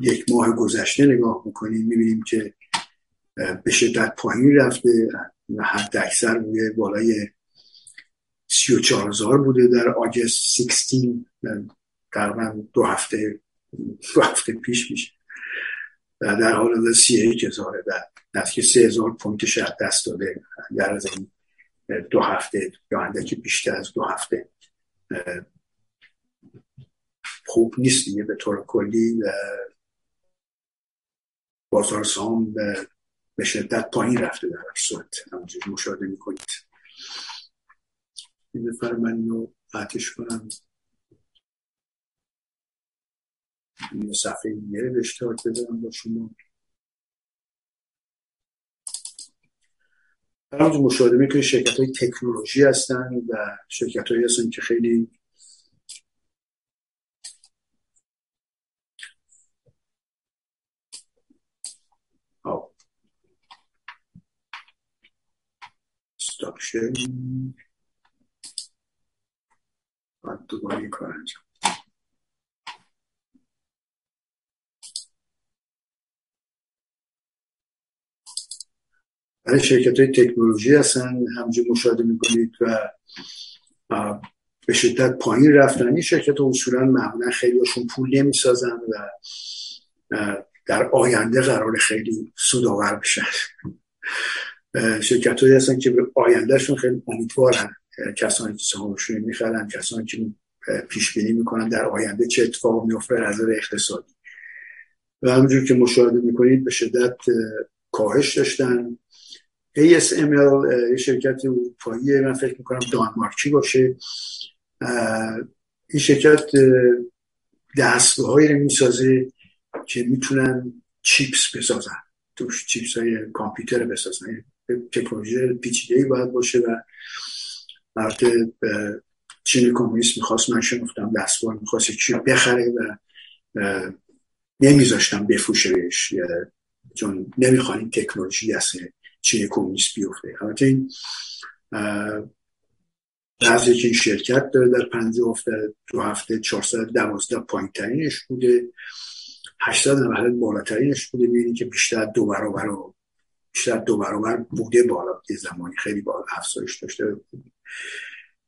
یک ماه گذشته نگاه می‌کنیم می‌بینیم که به شدت پایین رفته و حد اکثر بوده بالای سی و چار هزار بوده در آگست 16 تقریبا دو هفته دو هفته پیش میشه. و در حال سی یک هزاره. و که سه هزار پونت شد دست داده. در از این دو هفته یا اندکی بیشتر از دو هفته. خوب نیست دیگه به طور کلی. بازار سهام به شدت پایین رفته در صورت. همونجوری مشاهده می‌کنید. این نفر من اینو قطعش کنم. این صفحه دیگه به اشتراک بذارم با شما. همونجور مشاهده می‌کنید شرکت های تکنولوژی هستن و شرکت هایی هستن که خیلی استاکشن باید دوباره کار انجام برای شرکت های تکنولوژی هستن همجور مشاهده می‌کنید و به شدت پایین رفتن این شرکت اصولا معمولا خیلی هاشون پول نمی‌سازن و در آینده قرار خیلی سودآور بشن. (laughs) شرکت هایی هستن که به آیندهشون خیلی امیدوارن. کسانی که سهامشون می‌خرن کسانی که پیش بینی می‌کنن در آینده چه اتفاق میفته از نظر اقتصادی. و همونجور که مشاهده می‌کنید به شدت کاهش داشتن. ASML یه شرکت اروپایی من فکر می‌کنم دانمارکی باشه. این شرکت دستگاه هایی می‌سازه که می‌تونن چیپس بسازن. توش چیپس های کامپیوتر بسازن. تکنولوژی پیچیده باید باشه و البته چین کمونیست می‌خواست من شنفتم دستگاه می‌خواست چی بخره و نمیذاشتم بفروشه بهش چون نمی‌خوان تکنولوژی از چین کمونیست بیفته. البته این بعضی که این شرکت داره در پنجه هفته دو هفته 412 پایین ترینش بوده. 890 بالاترینش بوده. می‌بینی که بیشتر دو برابر بیشتر دو برابر بوده بالا یه زمانی خیلی بالا افزایش داشته.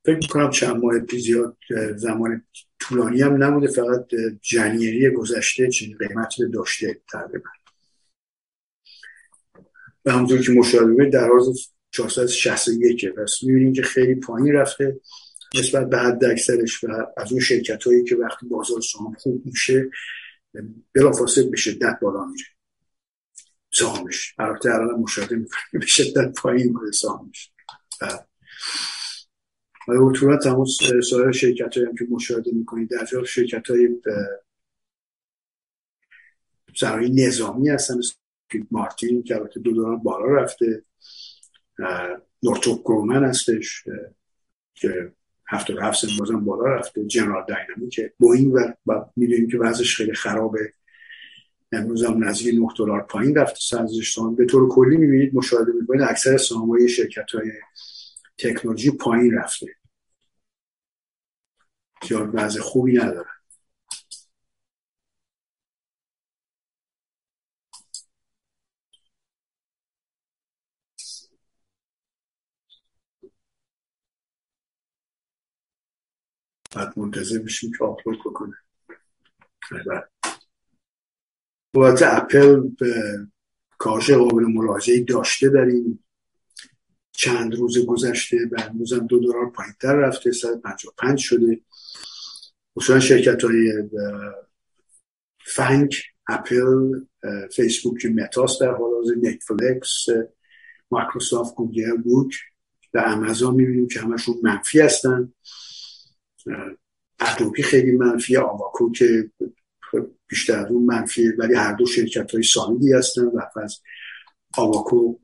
فکر می‌کنم چند ماه زیاد زمان طولانی هم نبوده فقط جنیری گذشته چنین قیمتی داشته تقریبا. و همونطور که مشاهده در حال 461 پس می‌بینیم که خیلی پایین رفته. نسبت به حد اکثرش و از اون شرکت هایی که وقتی بازار سهام خوب میشه بلافاصله به شدت بالا میره. سهامش. البته الان مشاهده می‌کنیم به شدت پایین میره سهامش. و طورا تمام سایر شرکت هم که مشاهده می‌کنید در جا شرکت های سرایی نظامی هستن مارتین که البته دو دوران بالا رفته نورتوپ گرومن هستش که هفته هفت سن بازم بالا رفته جنرال که بوینگ و, می‌دونیم که وضعش خیلی خرابه. امروز هم نزدیک 9 دلار پایین رفته سهام به طور کلی می‌بینید مشاهده می‌کنید اکثر سهام های شرکت های تکنولوژی پایین رفته. زیاد وضع خوبی نداره. بعد منتظر میشیم که آپلود بکنه. البته اپل به کاهش قابل ملاحظه داشته در چند روز گذشته و هم دو دلار تر رفته 155 شده. مثلا شرکت های فنک اپل فیسبوک متاس در حال حاضر نتفلکس مایکروسافت گوگل بوک و امازون. می‌بینیم که همشون منفی هستن. ادوبی خیلی منفی آواکو که بیشتر اون منفی ولی هر دو شرکت های سالیدی هستن و از آواکو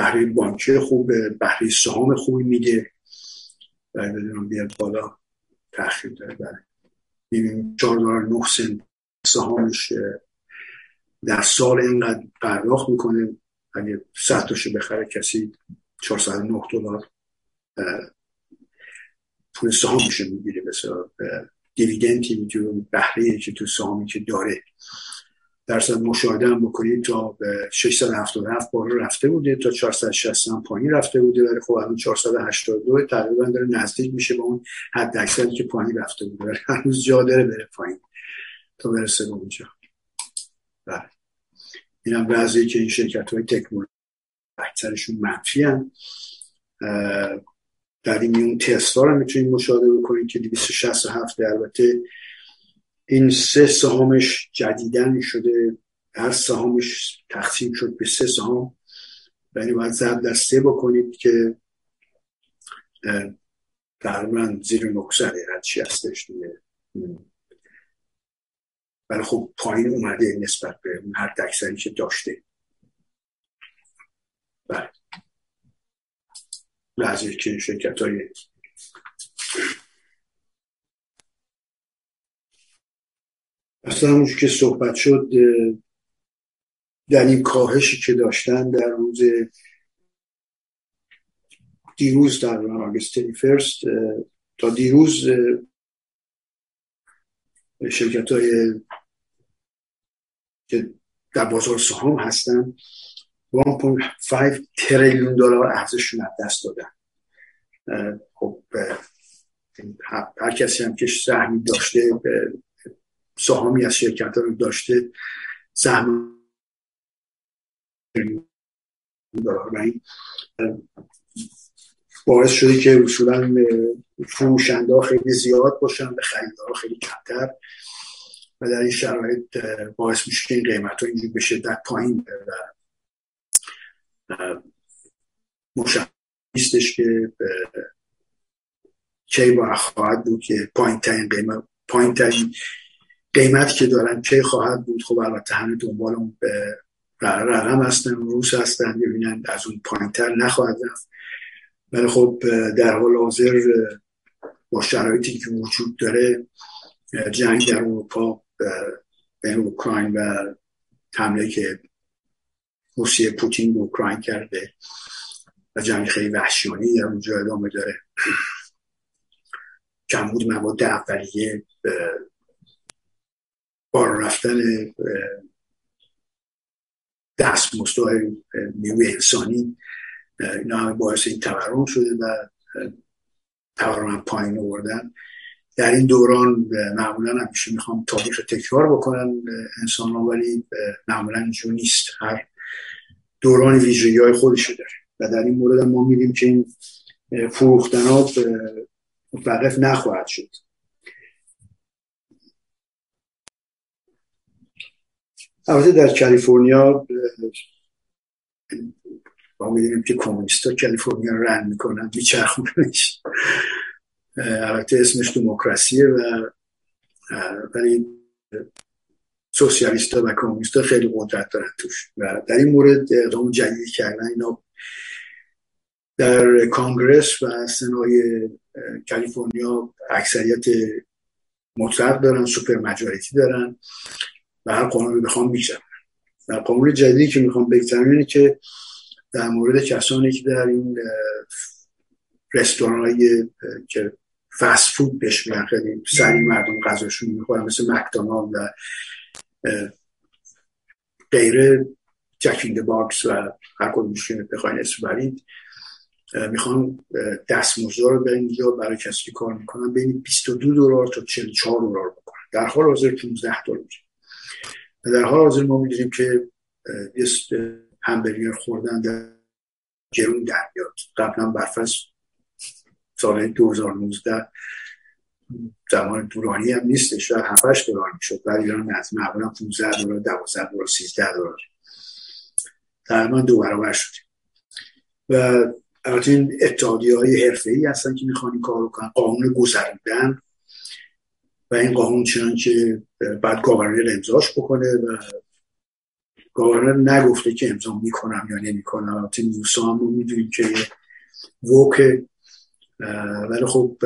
بهره بانکی خوب بهره سهام خوبی میده بدونم بیاد بالا تأخیر داره. بله. می‌بینیم چهار دلار نه سنت سهامش در سال اینقدر پرداخت می‌کنه. اگه صد تاشو بخره کسی 409 دلار پول سهامش می‌گیره. مثلا دیویدنتی می‌تونه بهره که تو سهامی که داره. درصد مشاهده هم بکنید تا 677 بالا رفته بوده تا 460 هم پایین رفته بوده. ولی خب الان 482 تقریبا داره نزدیک میشه به اون حد اکثری که پایین رفته بوده. ولی هنوز جا داره بره پایین تا برسه به اونجا. بله. این هم بعضی که این شرکت های تکنولوژی اکثرشون منفی هم در این میون تسلا رو می‌تونید مشاهده بکنید که 267 البته این سه سهامش جدیدن شده هر سهامش تقسیم شد به سه سهام. یعنی باید ضرب در سه بکنید که تقریبا زیر نکسر چی هستش دیگه. ولی خب پایین اومده نسبت به هر دکسری که داشته. بله. بعضی که شرکت های اصلا همونش که صحبت شد در این کاهشی که داشتن در روز دیروز در آگست فرست تا دیروز شرکت های که در بازار سهام هستن 1.5 تریلیون دلار ارزششون از دست دادن. خب هر کسی هم که سهمی داشته سهامی از شرکت رو داشته سهم باعث شده که اصولا فروشنده ها خیلی زیاد باشن به خریدارها خیلی کمتر. و در این شرایط باعث میشه که این قیمت ها اینجور به شدت پایین و مشخص که کی با خواهد بود که پایین ترین قیمت پایین ترین قیمت که دارن کی خواهد بود؟ خب البته همه دنبال اون رقم هستن روس هستن ببینن از اون پایین تر نخواهد رفت. ولی خب در حال حاضر با شرایطی که وجود داره جنگ در اروپا بین اوکراین و حمله که روسیه پوتین به اوکراین کرده و جنگ خیلی وحشیانی در اونجا ادامه داره. کمبود مواد اولیه بار رفتن دست مستوهای نیروی انسانی اینا همه باعث این تورم شده و تورم پایین آوردن. در این دوران معمولا همیشه می‌خوام تاریخ تکرار بکنن انسان ها ولی معمولا اینجور نیست. هر دوران ویژگی های خودشو داره. و در این مورد ما میدیم که این فروختن ها متوقف نخواهد شد. البته در کالیفرنیا ما می‌دونیم که کمونیست ها کالیفرنیا رن می‌کنن میچرخوننش البته اسمش دموکراسیه و ولی سوسیالیست و کمونیست خیلی قدرت دارن توش. و در این مورد اقدام جدیدی کردن اینا در کانگرس و سنای کالیفرنیا اکثریت مطلق دارن super majority دارن. و هر قانون بخوام میگذرن و قانون جدیدی که می‌خوام اینه که در مورد کسانی که در این رستوران که فست فود بهش خیلی سریع مردم غذاشون می‌خورن مثل مکدونالد و غیره Jack in the Box و هر کدومش که بخواین اسم برید می‌خوان دستمزد رو به اینجا برای کسی کار می‌کنن بین 22 دلار تا 44 دلار بکنن. در حال حاضر 15 دلار. و در حال حاضر ما می‌دونیم که همبرگر خوردن در گرون در بیاد قبلا برفض سال 2019 زمان دورانی هم نیستش شاید 7 دلار می‌شد برای ایران از معمولا 15 دلار 12 دلار 13 دلار. تقریبا دو برابر شد و البته این اتحادیه های حرفه ای هستن که می‌خوان این کار کنن قانون گذروندن و این قانون چنان که بعد گاورنر امضاش بکنه و گاورنر نگفته که امضا می‌کنم یا نمی‌کنم. البته هم می‌دونیم که ووک ولی خب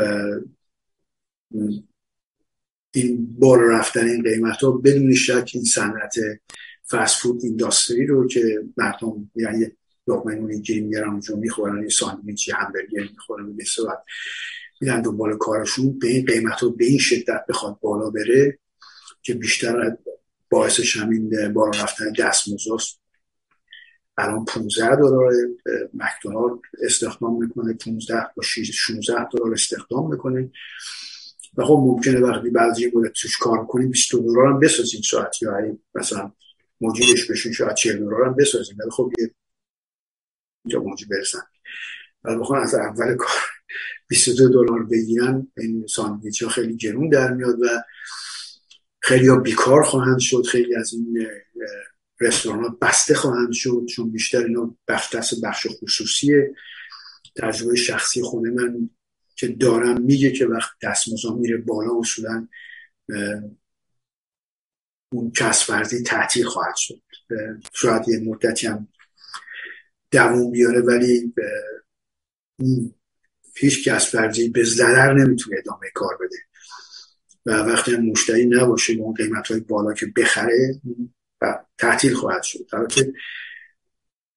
این بار رفتن این قیمت ها بدون شک این صنعت فست فود اینداستری رو که مردم یعنی لقمه نون گیری میگرن اونجا می‌خورن یه ساندویچ برگر می‌خورن به صورت میدن دنبال کارشون. به این قیمت ها به این شدت بخواد بالا بره. که بیشتر باعثش همین بار رفتن دست موزاست الان 15 دلار مکدونالد استخدام می‌کنه 15 با 16 دلار استخدام می‌کنه. و خب ممکنه وقتی بعضی مدت توش کار کنیم 20 دلار هم بسازیم ساعت یا مثلا موجودش بشین شاید 40 دلار هم بسازیم ولی خب یه اینجا موجود برسن. ولی بخوان از اول کار 22 دلار بگیرن این ساندویچ ها خیلی گرون در میاد و خیلی ها بیکار خواهند شد خیلی از این رستوران ها بسته خواهند شد چون بیشتر اینا دست بخش خصوصیه. تجربه شخصی خونه من که دارم میگه که وقت دستمزد میره بالا اصولا اون کسب ورزی تعطیل خواهد شد. شاید یه مدتی هم دووم بیاره ولی هیچ کسب ورزی به ضرر نمی‌تونه ادامه کار بده. و وقتی مشتری نباشه به اون قیمت های بالا که بخره و تعطیل خواهد شد. که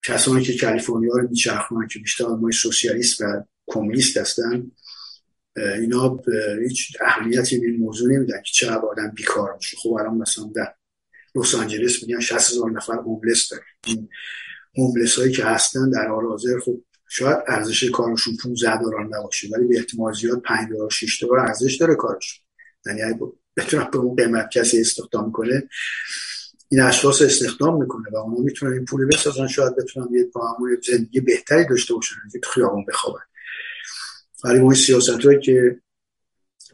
کسانی که کالیفرنیا رو میچرخونن که بیشتر آدمای سوسیالیست و کمونیست هستن اینا هیچ اهمیتی به این موضوع نمیدن که چه آدم بیکار میشه خب الان مثلا در لس آنجلس میگن 60 هزار نفر هوملس داره این هوملس هایی که هستن در حال حاضر خب شاید ارزش کارشون 15 دلار نباشه ولی به احتمال زیاد 5 دلار 6 دلار ارزش داره کارشون. یعنی اگه بتونن به اون قیمت کسی استخدام کنه این اشخاص استخدام می‌کنه و اونا می‌تونن این پول بسازن شاید بتونن یه معمول زندگی بهتری داشته باشن که تو خیابون بخوابن. ولی اون سیاست هایی که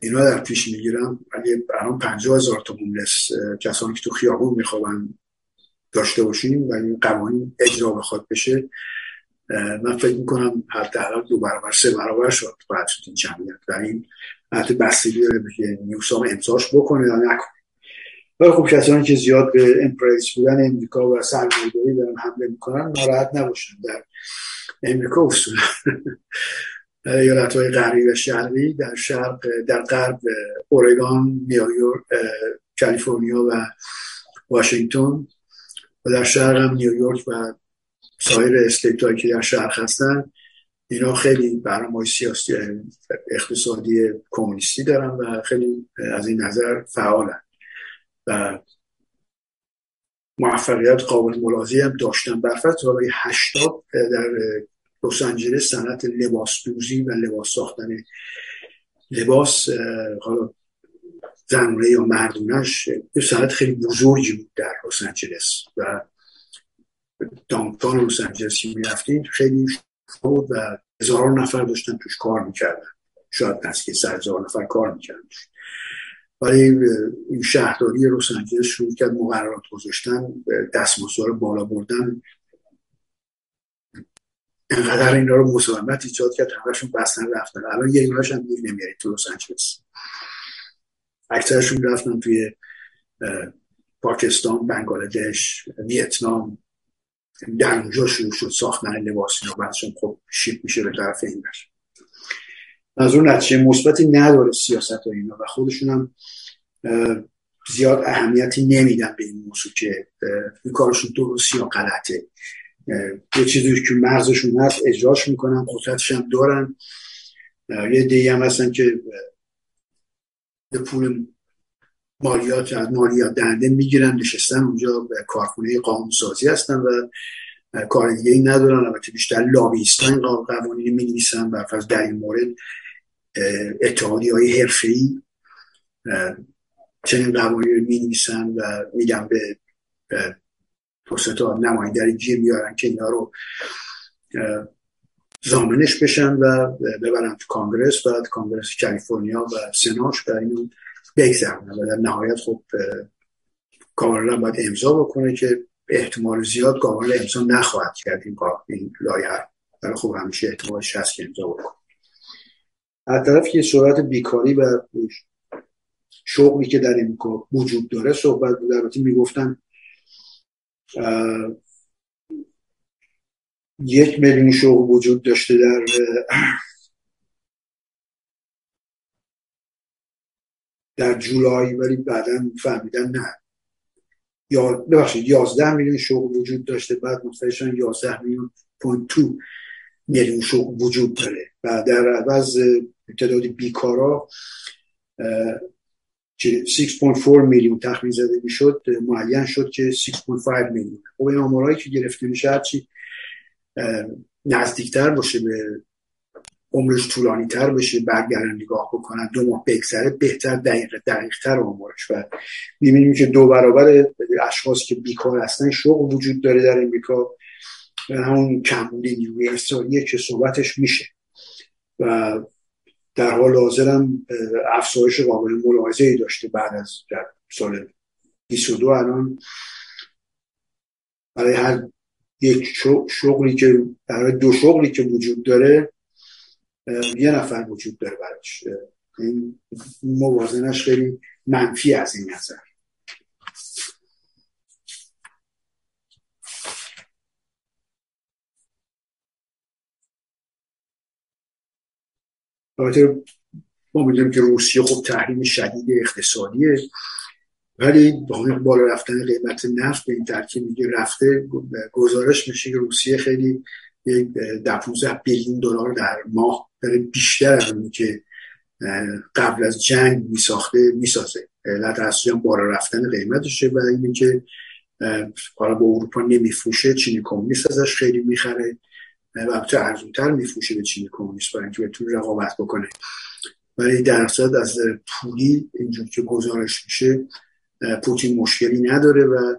اینا در پیش می‌گیرن اگه برام پنجاه هزار تا هوملس کسانی که تو خیابون میخوابن داشته باشیم و این قوانین اجرا بخواد بشه من فکر می‌کنم حداقل دو برابر سه برابر شد باید شد این جمعیت. و این حتی بستگی داره که نیوسام امضاش بکنه یا نکنه. ولی خب کسانی که زیاد به امپریس بودن امریکا و سرمایه‌داری دارن حمله می‌کنن ناراحت نباشن. در امریکا اصولا. (laughs) ایالت های غربی و شرقی در شرق در غرب اورگان نیویورک کالیفرنیا و واشنگتن و در شرق نیویورک و سایر استیت که در شرق هستن. اینا خیلی برنامه سیاسی اقتصادی کمونیستی دارن و خیلی از این نظر فعالن. و موفقیت قابل ملاحظه هم داشتن. برفت سالهای هشتاد در لس آنجلس صنعت لباس دوزی و لباس ساختن لباس حالا زنونه یا مردونش صنعت خیلی بزرگی بود در لس آنجلس و دانتان لس آنجلسی می‌رفتیم خیلی و هزاران نفر داشتن توش کار می‌کردن. شاید که سر هزار نفر کار می‌کردن ولی این شهرداری لس آنجلس شروع کرد مقررات گذاشتن دستمزد بالا بردن. انقدر اینا رو مساهمت ایجاد کرد همشون بستن رفتن. الان یه ایناش هم دیر نمیارید تو لس آنجلس. اکثرشون رفتن توی پاکستان بنگلادش ویتنام. در اونجا شروع شد ساختن لباس اینا بعدشون خب شیپ میشه به طرف این بش از اون نتیجه مثبتی نداره سیاست ها اینا و خودشون هم زیاد اهمیتی نمیدن به این موضوع که این کارشون درست یا غلطه. یه چیزی که مرزشون هست اجراش می‌کنن قدرتش هم دارن. یه دیگه هم هستن که به پول مالیات از مالیات دهنده می‌گیرن نشستن اونجا به کارخونه قانونسازی هستن و کار دیگه ای ندارن. البته بیشتر لابیستان قوانین می نویسن و در این مورد اتحادی های حرفه ای چنین قوانین رو می نویسن و میگن به تا نمایندری گیر بیارن که اینا رو زامنش بشن و ببرن تو کانگرس. و کانگرس کالیفرنیا و سناش و اینو بگذرونه. و در نهایت خب کاملا باید امضا بکنه که احتمال زیاد کاملا امضا نخواهد کرد این این لایه ولی خب همیشه احتمالش هست که امضا بکنه. از طرف که صورت بیکاری و شغلی که در این وجود داره صحبت بود. البته می‌گفتن یک میلیون شغل وجود داشته در در جولای ولی بعدا فهمیدن نه. یا ببخشید 11 میلیون شغل وجود داشته بعد متوجه 11 میلیون پوینت تو میلیون شغل وجود داره. و در عوض تعداد بیکارا 6.4 میلیون تخمین زده می‌شد معین شد که 6.5 میلیون. خب این آمارهایی که گرفته میشه هرچی نزدیکتر باشه به عمرش طولانی تر بشه برگردن نگاه بکنن دو ماه بگذره بهتر دقیق تر عمرش. و می‌بینیم که دو برابر اشخاص که بیکار هستن شغل وجود داره در امریکا. و همون کمبود نیروی انسانیه که صحبتش میشه. و در حال حاضرم افزایش قابل ملاحظه ای داشته بعد از سال 22 الان. برای هر یک شغلی که برای دو شغلی که وجود داره یه نفر وجود داره براش. این موازنش خیلی منفی از این نظر. البته ما می‌دونیم که روسیه خب تحریم شدید اقتصادیه ولی با بالا رفتن قیمت نفت به این ترکیب میگه رفته گزارش میشه که روسیه خیلی یک ده 15 بیلیون دلار در ماه داره بیشتر از اونی که قبل از جنگ میساخته می‌سازه. علت اصلی هم بالا رفتن قیمتشه و اینه که حالا با اروپا نمیفروشه چینی کمونیست ازش خیلی می‌خره. و تو ارزونتر میفروشه به چینی کمونیست برای اینکه بتونه رقابت بکنه. ولی در از پولی اینجور که گزارش میشه پوتین مشکلی نداره و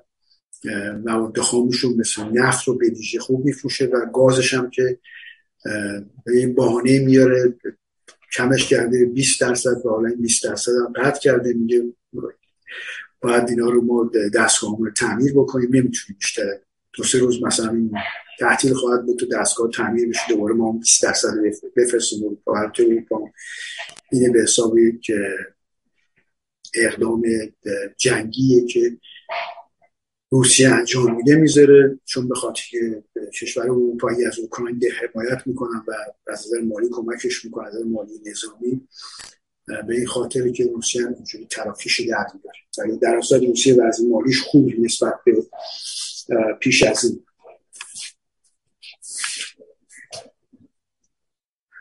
مواد خامشون مثل نفت رو به ویژه خوب میفروشه و گازش هم که این بهانه میاره کمش کرده 20 درصد و حالا 20 درصد هم قطع کرده میگه باید اینا رو ما دستگاه رو تعمیر بکنیم نمی‌تونیم بیشتر. دو سه روز مثلا تعطیل خواهد بود تو دستگاه تعمیر بشه دوباره ما 20 درصد بفرستیم اروپا هر اروپا اینه به حساب که اقدام جنگیه که روسیه انجام میده می‌ذاره. چون به خاطر کشور اروپایی از اوکراین حمایت می‌کنن و از نظر مالی کمکش می‌کنن از مالی نظامی به این خاطر که روسیه اینجوری تلافیش در میاره در اصل روسیه وضع مالیش خوب نسبت به پیش از این.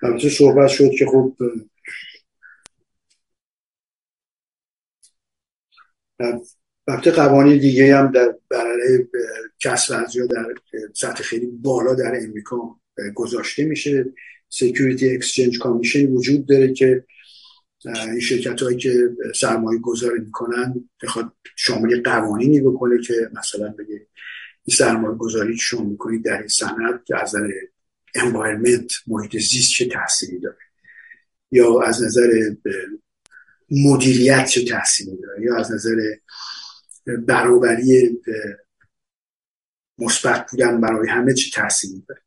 البته صحبت شد که خب وقتی قوانین دیگه هم در برای کسب یا در سطح خیلی بالا در امریکا گذاشته میشه. Security Exchange Commission وجود داره که این شرکت هایی که سرمایه گذاری می‌کنن بخواد شامل قوانینی بکنه که مثلا بگه این سرمایه گذاری شما می‌کنید در این که از نظر environment محیط زیست چه تاثیری داره؟ یا از نظر مدیریت چه تحصیلی داره؟ یا از نظر برابری مثبت بودن برای همه چی تحصیلی داره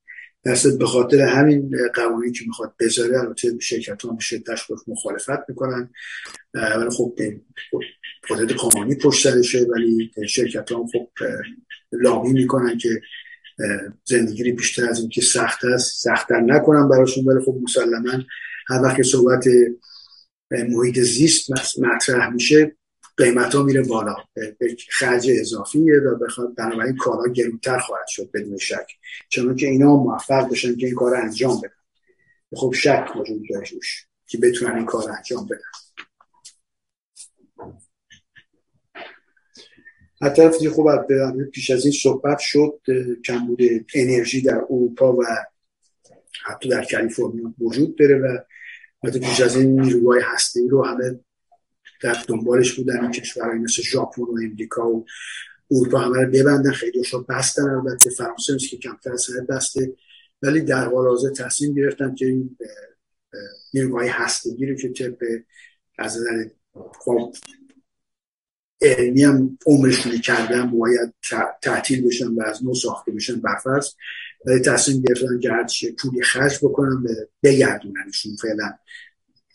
درصد به خاطر همین قوانینی که می‌خواد بذاره البته شرکت ها شدتش مخالفت می‌کنن ولی خب قدرت قانونی پشت سرشه ولی شرکت ها خب لابی می‌کنن که زندگی بیشتر از این که سخت است سختتر نکنن براشون. ولی خب مسلما هر وقت صحبت محیط زیست مطرح میشه قیمت ها میره بالا. خرج اضافیه و بخواد بنابراین کارها گرونتر خواهد شد بدون شک. چون که اینا موفق بشن که این کار انجام بدن. خب شک وجود داره که بتونن این کار انجام بدن. حتی خوب پیش از این صحبت شد کمبود انرژی در اروپا و حتی در کالیفرنیا وجود داره و حتی پیش از این نیروهای هسته رو همه در دنبالش بودن این کشورهای مثل ژاپن و امریکا و اروپا همه رو ببندن. خیلی بستن البته فرانسه که کمتر از بسته. ولی در حال حاضر تصمیم گرفتن که این نیروهای هستگی رو که طبق از نظر خب علمی هم عمرشون کردن باید تعطیل بشن و از نو ساخته بشن برفرض. ولی تصمیم گرفتن که هرچی پولی خرج بکنن بگردوننشون فعلا.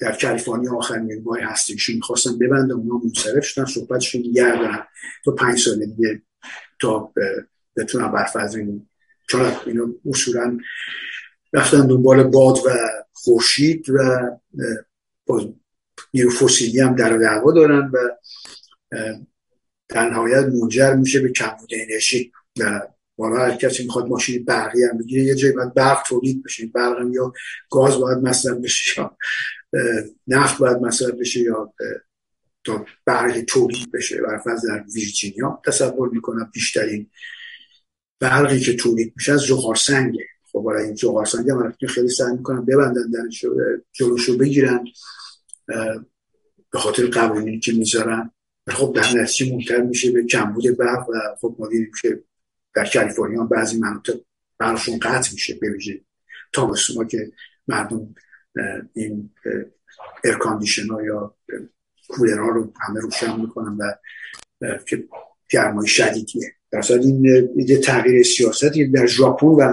در کالیفرنیا آخر نیروهای هستیشون می‌خواستن ببندن اونا منصرف شدن صحبتشون گردن تا پنج سال دیگه تا بتونن برفرض این چون اینو اصولا رفتن دنبال باد و خورشید و نیرو فسیلی هم در دعوا دارن و در نهایت منجر میشه به کمبود انرژی و بالا هر کسی می‌خواد ماشین برقی هم بگیره یه جایی باید برق تولید بشه. برق یا گاز باید مصرف بشه نفت باید مصرف بشه یا تا برق تولید بشه. برفرض در ویرجینیا تصور می‌کنم بیشترین برقی که تولید میشه از جغار سنگه. خب برای این جغار سنگ هم خیلی سعی می‌کنن ببندن درشو جلوشو بگیرن به خاطر قوانینی که می‌ذارن. خب در نتیجه منتر میشه به کمبود برق و خب ما دیدیم که در کالیفرنیا بعضی مناطق برقشون قطع میشه بویژه تابستونا که مردم این ارکاندیشن ها یا کولر ها رو همه روشن می‌کنن و که گرمای شدیدیه. در این یه تغییر سیاستی در ژاپن و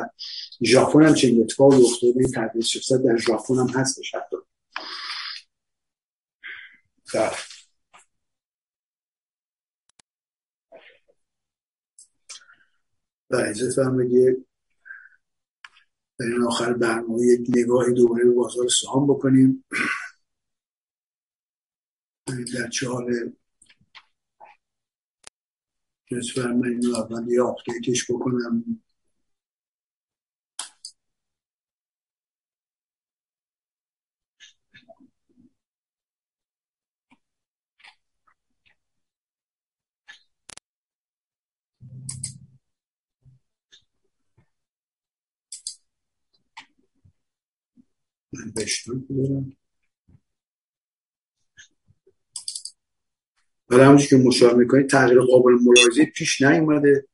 ژاپن هم چنین اتفاقی افتاده این تغییر سیاست در ژاپن هم هستش حتی. و اجازه فرم بگه در این آخر برنامه یک نگاه دوباره به بازار سهام بکنیم. در چه حال من اینو اول یه آپدیتش بکنم. ولی همونجور که مشاهده می‌کنید تغییر قابل ملاحظه پیش نیومده.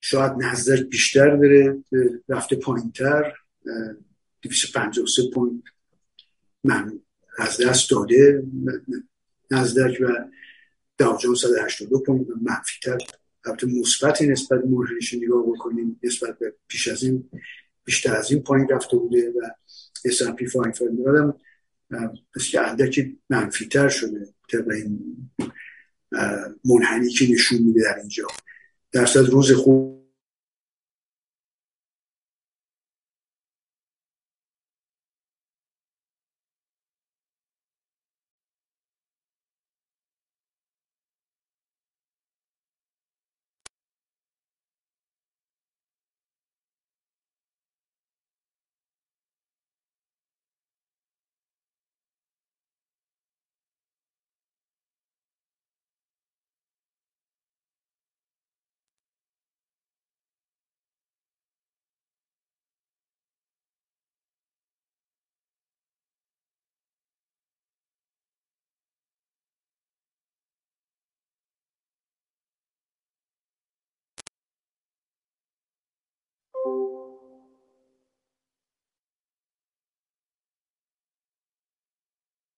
شاید نزدک بیشتر داره رفته پایین تر 253 پوینت من از دست داده. نزدک و داو جونز 182 پوینت منفی تر البته مثبتی نسبت مورینیش نگاه بکنیم نسبت به پیش از این بیشتر از این پایین رفته بوده و S&P 500 هم بس که اندکی منفیتر شده طبق این منحنی که نشون میده در اینجا. درصد روز خوب